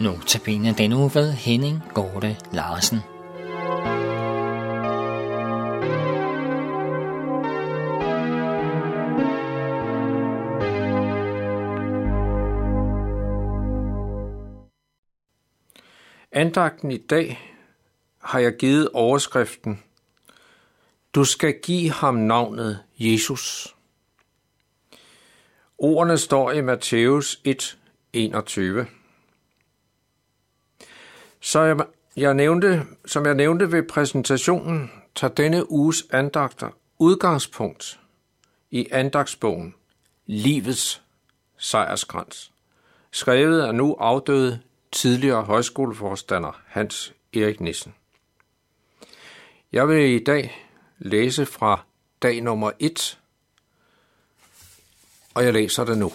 Notabene den uge ved Henning Gorte Larsen. Andagten i dag har jeg givet overskriften Du skal give ham navnet Jesus. Ordene står i Matthæus 1, 21. Så jeg, jeg nævnte, som jeg nævnte ved præsentationen, tager denne uges andagter udgangspunkt i andagsbogen Livets sejrskrans, skrevet af nu afdøde tidligere højskoleforstander Hans Erik Nissen. Jeg vil i dag læse fra dag nummer 1, og jeg læser det nu.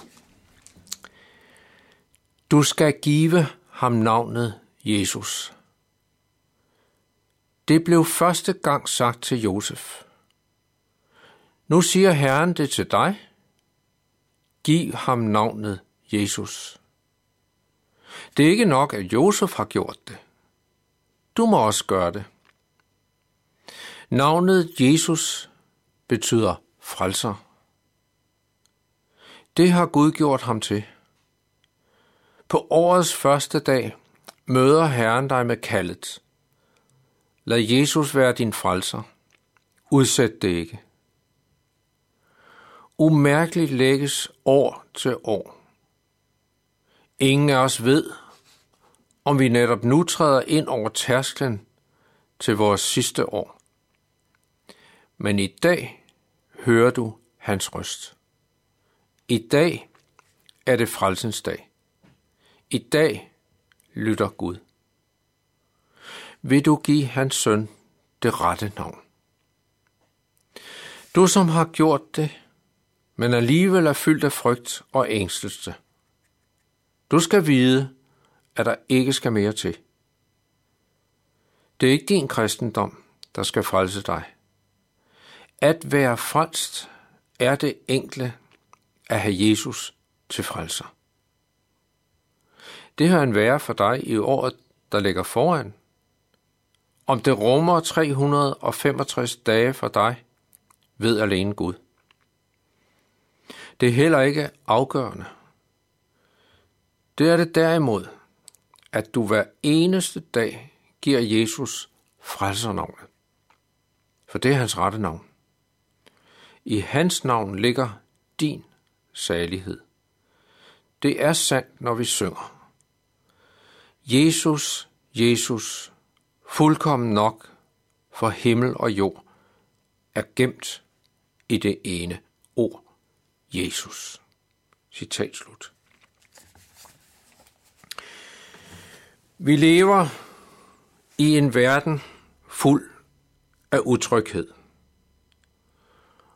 Du skal give ham navnet Jesus. Det blev første gang sagt til Josef. Nu siger Herren det til dig. Giv ham navnet Jesus. Det er ikke nok, at Josef har gjort det. Du må også gøre det. Navnet Jesus betyder frelser. Det har Gud gjort ham til. På årets første dag møder Herren dig med kaldet. Lad Jesus være din frelser. Udsæt det ikke. Umærkeligt lægges år til år. Ingen af os ved, om vi netop nu træder ind over tærsklen til vores sidste år. Men i dag hører du hans røst. I dag er det frelsens dag. I dag lytter Gud. Vil du give hans søn det rette navn? Du som har gjort det, men alligevel er fyldt af frygt og ængstelse. Du skal vide, at der ikke skal mere til. Det er ikke din kristendom, der skal frelse dig. At være frelst er det enkle at have Jesus til frelser. Det har en være for dig i året, der ligger foran. Om det rummer 365 dage for dig, ved alene Gud. Det er heller ikke afgørende. Det er det derimod, at du hver eneste dag giver Jesus frelsernavnet. For det er hans rette navn. I hans navn ligger din salighed. Det er sandt, når vi synger. Jesus, Jesus, fuldkommen nok for himmel og jord, er gemt i det ene ord, Jesus. Citat slut. Vi lever i en verden fuld af utryghed.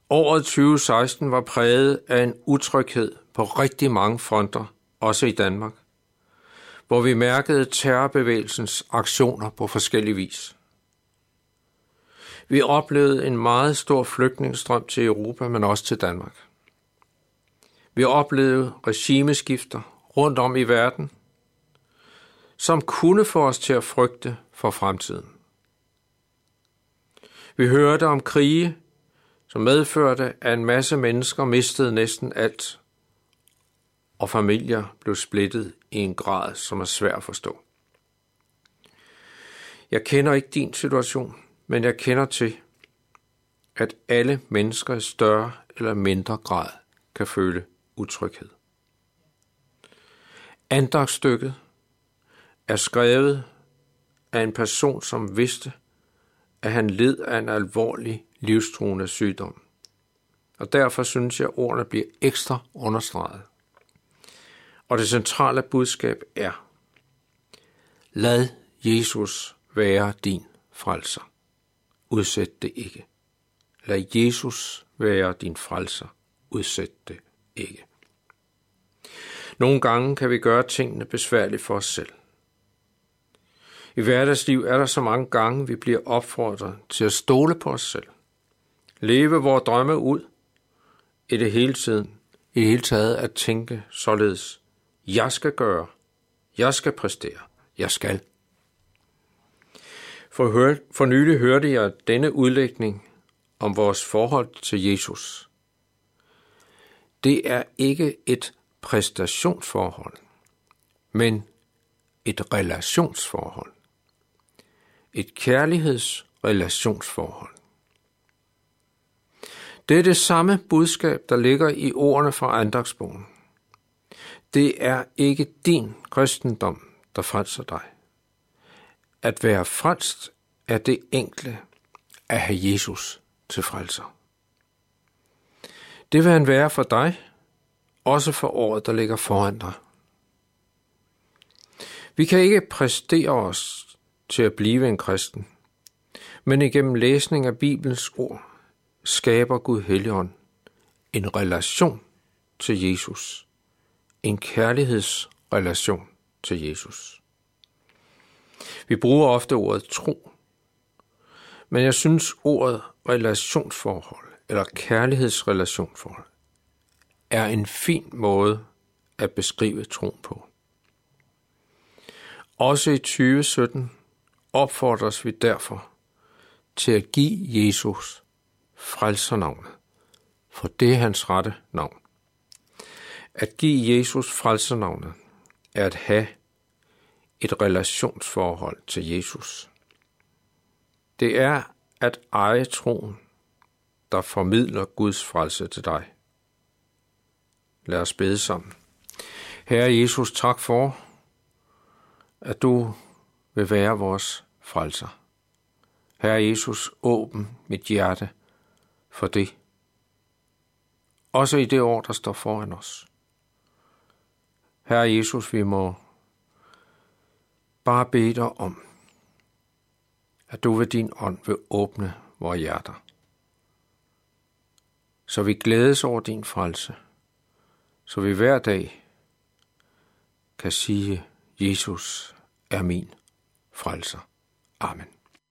Året 2016 var præget af en utryghed på rigtig mange fronter, også i Danmark hvor vi mærkede terrorbevægelsens aktioner på forskellige vis. Vi oplevede en meget stor flygtningestrøm til Europa, men også til Danmark. Vi oplevede regimeskifter rundt om i verden, som kunne få os til at frygte for fremtiden. Vi hørte om krige, som medførte, at en masse mennesker mistede næsten alt, og familier blev splittet i en grad, som er svær at forstå. Jeg kender ikke din situation, men jeg kender til, at alle mennesker i større eller mindre grad kan føle utryghed. Andagsstykket er skrevet af en person, som vidste, at han led af en alvorlig livstruende sygdom. Og derfor synes jeg, at ordene bliver ekstra understreget. Og det centrale budskab er, lad Jesus være din frelser. Udsæt det ikke. Lad Jesus være din frelser. Udsæt det ikke. Nogle gange kan vi gøre tingene besværligt for os selv. I hverdagsliv er der så mange gange, vi bliver opfordret til at stole på os selv. Leve vores drømme ud. I det hele tiden, i det hele taget at tænke således. Jeg skal gøre. Jeg skal præstere. Jeg skal. For, hør, for nylig hørte jeg denne udlægning om vores forhold til Jesus. Det er ikke et præstationsforhold, men et relationsforhold. Et kærlighedsrelationsforhold. Det er det samme budskab, der ligger i ordene fra andagsbogen. Det er ikke din kristendom, der frelser dig. At være frelst er det enkle at have Jesus til frelser. Det vil han være for dig, også for året, der ligger foran dig. Vi kan ikke præstere os til at blive en kristen, men igennem læsning af Bibelens ord skaber Gud Helligånd en relation til Jesus. En kærlighedsrelation til Jesus. Vi bruger ofte ordet tro, men jeg synes ordet relationsforhold eller kærlighedsrelationforhold er en fin måde at beskrive troen på. Også i 2017 opfordres vi derfor til at give Jesus frelsernavnet, for det er hans rette navn. At give Jesus frelsernavnet er at have et relationsforhold til Jesus. Det er at eje troen, der formidler Guds frelse til dig. Lad os bede sammen. Herre Jesus, tak for, at du vil være vores frelser. Herre Jesus, åbn mit hjerte for det. Også i det år, der står foran os. Herre Jesus, vi må bare bede dig om, at du ved din ånd vil åbne vores hjerter. Så vi glædes over din frelse. Så vi hver dag kan sige, Jesus er min frelser. Amen.